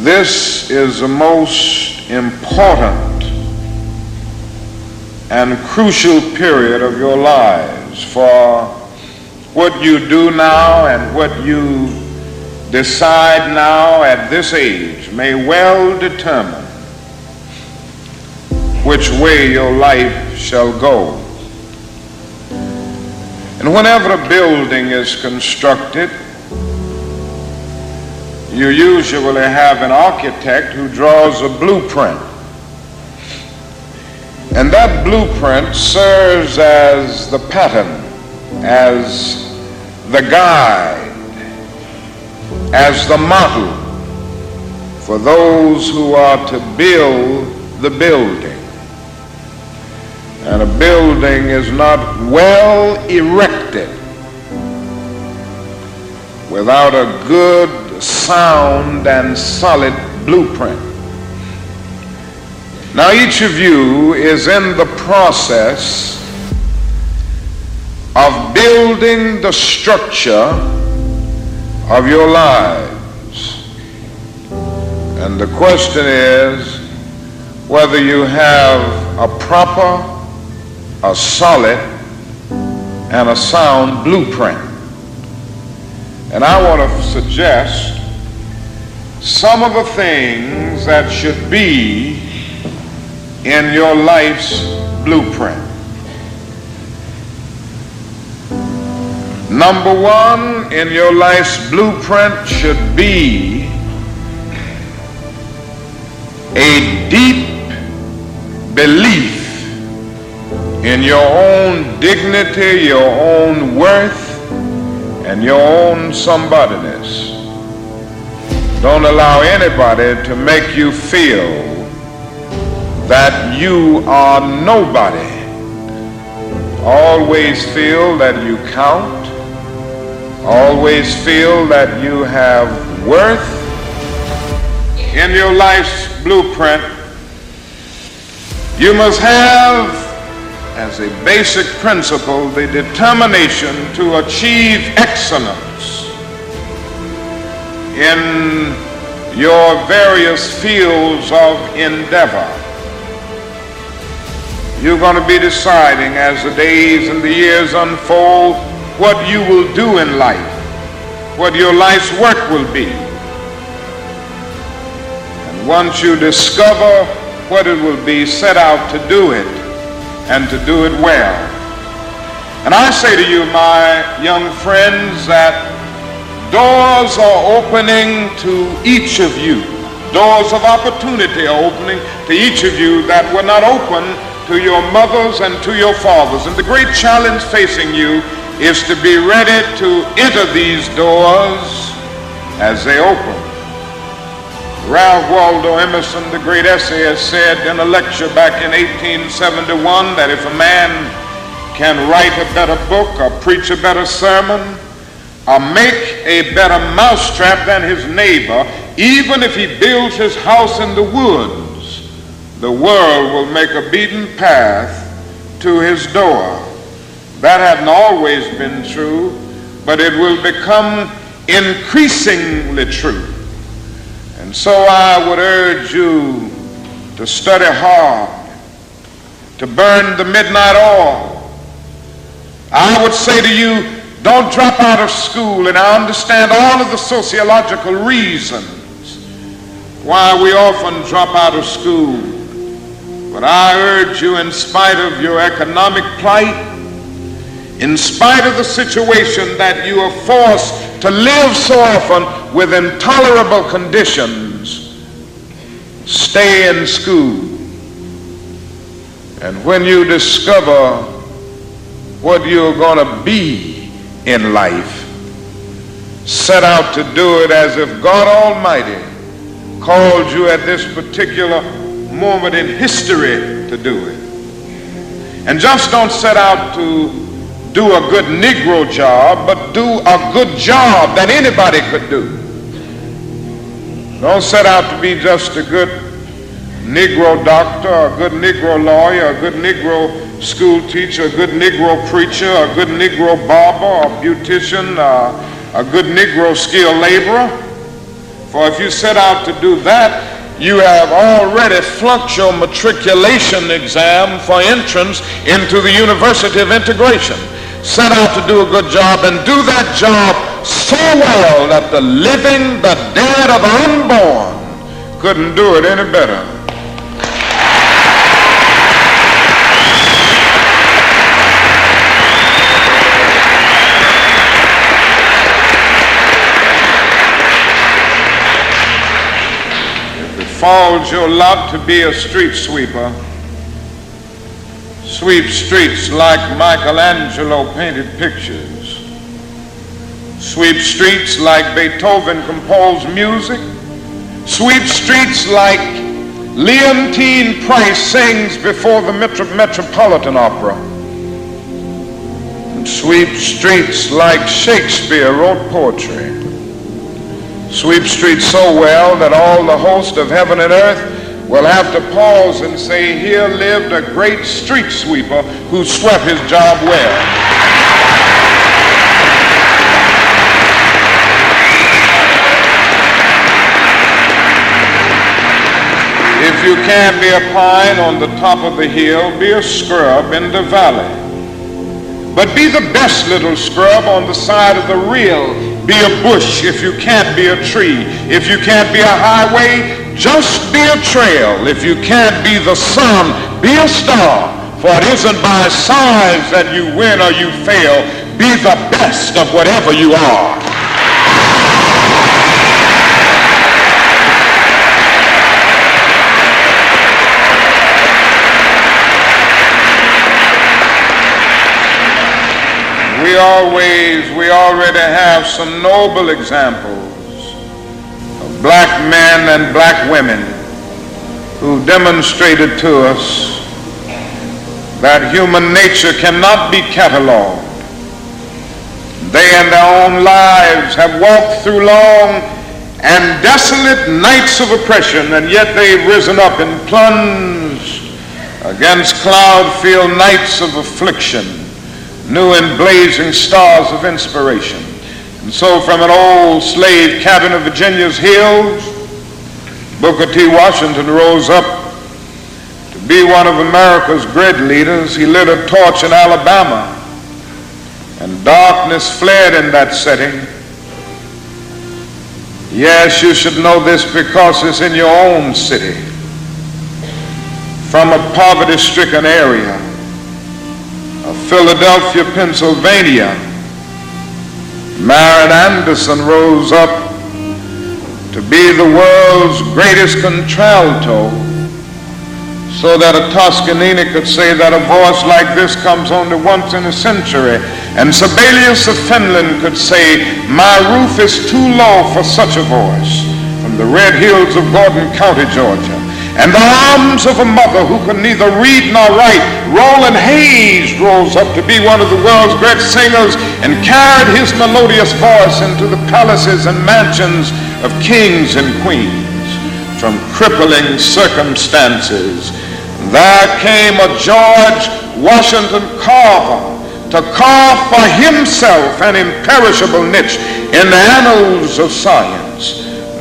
This is the most important and crucial period of your lives for what you do now and what you decide now at this age may well determine which way your life shall go. And whenever a building is constructed, you usually have an architect who draws a blueprint. And that blueprint serves as the pattern, as the guide, as the model for those who are to build the building. And a building is not well erected without a good sound and solid blueprint. Now, each of you is in the process of building the structure of your lives. And the question is whether you have a proper, a solid, and a sound blueprint. And I want to suggest some of the things that should be in your life's blueprint. Number one in your life's blueprint should be a deep belief in your own dignity, your own worth, and your own somebodyness. Don't allow anybody to make you feel that you are nobody. Always feel that you count. Always feel that you have worth. In your life's blueprint, you must have as a basic principle the determination to achieve excellence in your various fields of endeavor. You're going to be deciding as the days and the years unfold what you will do in life, what your life's work will be. And once you discover what it will be, set out to do it and to do it well. And I say to you, my young friends, that doors are opening to each of you. Doors of opportunity are opening to each of you that were not open to your mothers and to your fathers. And the great challenge facing you is to be ready to enter these doors as they open. Ralph Waldo Emerson, the great essayist, said in a lecture back in 1871 that if a man can write a better book or preach a better sermon or make a better mousetrap than his neighbor, even if he builds his house in the woods, the world will make a beaten path to his door. That hadn't always been true, but it will become increasingly true. And so I would urge you to study hard, to burn the midnight oil. I would say to you, don't drop out of school, and I understand all of the sociological reasons why we often drop out of school. But I urge you, in spite of your economic plight, in spite of the situation that you are forced to live so often with intolerable conditions, stay in school. And when you discover what you're going to be in life, set out to do it as if God Almighty called you at this particular moment in history to do it. And just don't set out to do a good Negro job, but do a good job that anybody could do. Don't set out to be just a good Negro doctor, a good Negro lawyer, a good Negro school teacher, a good Negro preacher, a good Negro barber, a beautician, uh, a good Negro skilled laborer. For if you set out to do that, you have already flunked your matriculation exam for entrance into the University of Integration. Set out to do a good job and do that job so well that the living, the dead, or the unborn couldn't do it any better. If it falls your lot to be a street sweeper. Sweep streets like Michelangelo painted pictures. Sweep streets like Beethoven composed music. Sweep streets like Leontyne Price sings before the Metro- Metropolitan Opera. And sweep streets like Shakespeare wrote poetry sweep streets so well that all the host of heaven and earth will have to pause and say, Here lived a great street sweeper who swept his job well. If you can't be a pine on the top of the hill, be a scrub in the valley. But be the best little scrub on the side of the real be a bush if you can't be a tree. If you can't be a highway, just be a trail. If you can't be the sun, be a star. For it isn't by size that you win or you fail. Be the best of whatever you are. we always, we already have some noble examples black men and black women who demonstrated to us that human nature cannot be cataloged. They in their own lives have walked through long and desolate nights of oppression, and yet they've risen up and plunged against cloud-filled nights of affliction new and blazing stars of inspiration. And so from an old slave cabin of Virginia's hills, Booker T. Washington rose up to be one of America's great leaders. He lit a torch in Alabama, and darkness fled in that setting. Yes, you should know this because it's in your own city. From a poverty-stricken area, of Philadelphia, Pennsylvania, Marian Anderson rose up to be the world's greatest contralto so that a Toscanini could say that a voice like this comes only once in a century. And Sibelius of Finland could say, my roof is too low for such a voice from the red hills of Gordon County, Georgia and the arms of a mother who could neither read nor write. Roland Hayes rose up to be one of the world's great singers and carried his melodious voice into the palaces and mansions of kings and queens. From crippling circumstances, there came a George Washington Carver to carve for himself an imperishable niche in the annals of science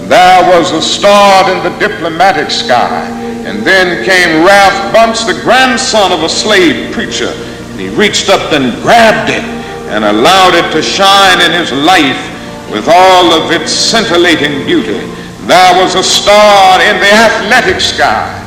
there was a star in the diplomatic sky. And then came Ralph Bunche, the grandson of a slave preacher. And he reached up and grabbed it and allowed it to shine in his life with all of its scintillating beauty. There was a star in the athletic sky.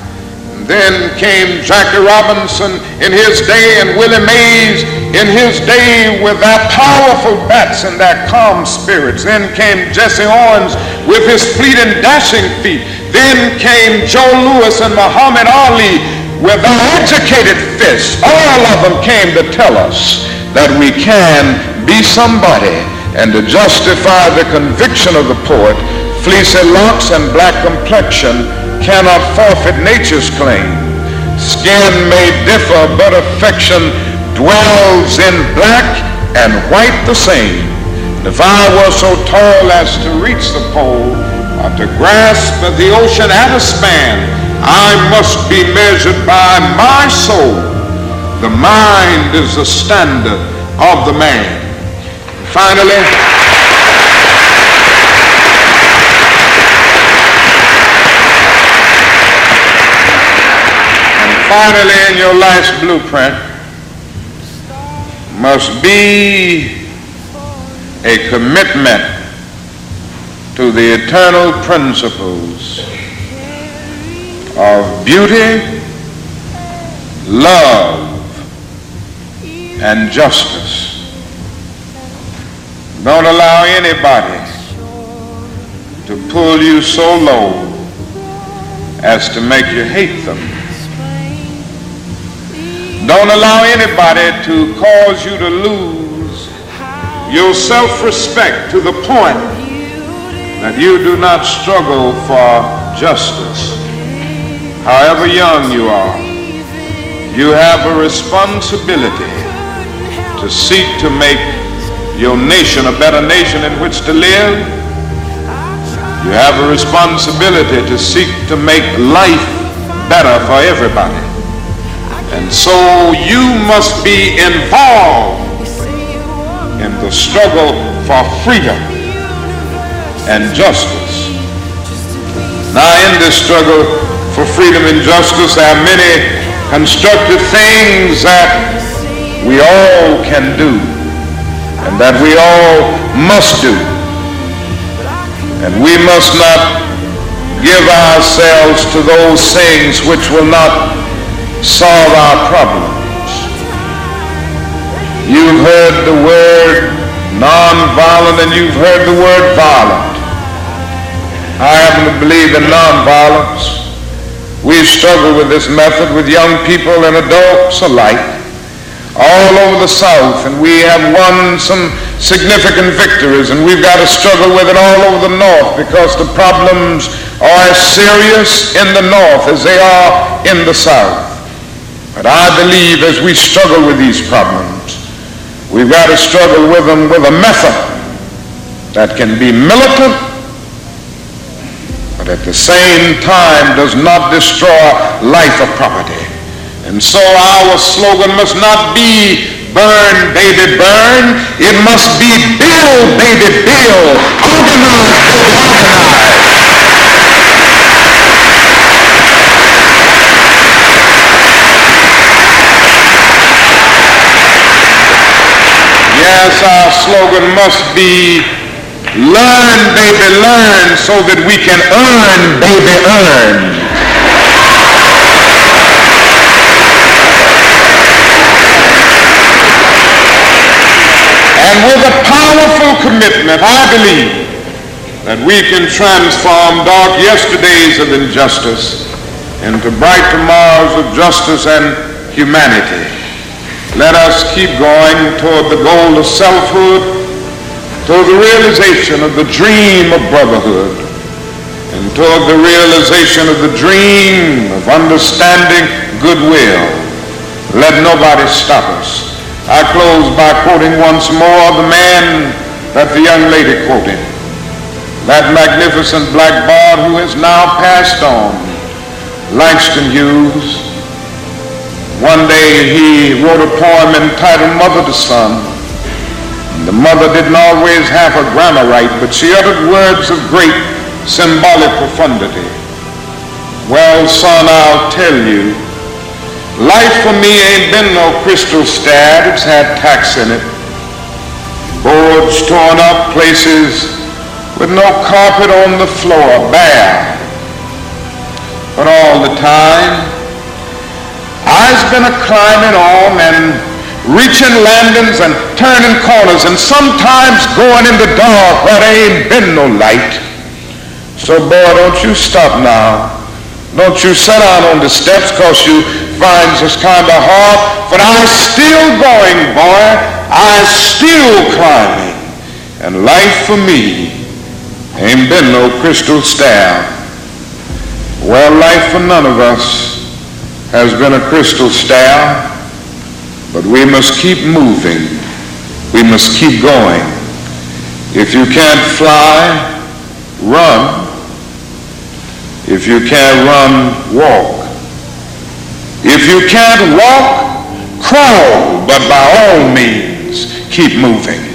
Then came Jackie Robinson in his day and Willie Mays in his day with their powerful bats and their calm spirits. Then came Jesse Owens with his fleet and dashing feet. Then came Joe Louis and Muhammad Ali with their educated fists. All of them came to tell us that we can be somebody and to justify the conviction of the poet, fleecy locks and black complexion cannot forfeit nature's claim. Skin may differ, but affection dwells in black and white the same. If I were so tall as to reach the pole, or to grasp the ocean at a span, I must be measured by my soul. The mind is the standard of the man. Finally, finally, in your last blueprint, must be a commitment to the eternal principles of beauty, love, and justice. Don't allow anybody to pull you so low as to make you hate them. Don't allow anybody to cause you to lose your self-respect to the point that you do not struggle for justice. However young you are, you have a responsibility to seek to make your nation a better nation in which to live you have a responsibility to seek to make life better for everybody. And so you must be involved in the struggle for freedom and justice. Now, in this struggle for freedom and justice, there are many constructive things that we all can do and that we all must do. And we must not give ourselves to those things which will not solve our problems. You've heard the word nonviolent and you've heard the word violent. I happen to believe in nonviolence. We've struggled with this method with young people and adults alike all over the South, and we have won some significant victories, and we've got to struggle with it all over the North because the problems are as serious in the North as they are in the South. But I believe as we struggle with these problems, we've got to struggle with them with a method that can be militant, but at the same time does not destroy life or property. And so our slogan must not be burn, baby, burn. It must be build, baby, build. Organize. Yes, our slogan must be learn, baby, learn so that we can earn, baby, earn. And with a powerful commitment, I believe that we can transform dark yesterdays of injustice into bright tomorrows of justice and humanity. Let us keep going toward the goal of selfhood, toward the realization of the dream of brotherhood, and toward the realization of the dream of understanding goodwill. Let nobody stop us. I close by quoting once more the man that the young lady quoted. That magnificent black bard who has now passed on, Langston Hughes. One day he wrote a poem entitled Mother to Son. The mother didn't always have her grammar right, but she uttered words of great symbolic profundity. Well, son, I'll tell you, Life for me ain't been no crystal stab. It's had tacks in it. Boards torn up, places with no carpet on the floor, bare. But all the time, I's been a climbing on and reaching landings and turning corners and sometimes going in the dark where there ain't been no light. So boy, don't you stop now. Don't you sit down on the steps cause you finds us kind of hard, but I'm still going, boy. I'm still climbing. And life for me ain't been no crystal staff. Well, life for none of us has been a crystal staff, but we must keep moving. We must keep going. If you can't fly, run. If you can't run, walk. If you can't walk, crawl, but by all means, keep moving.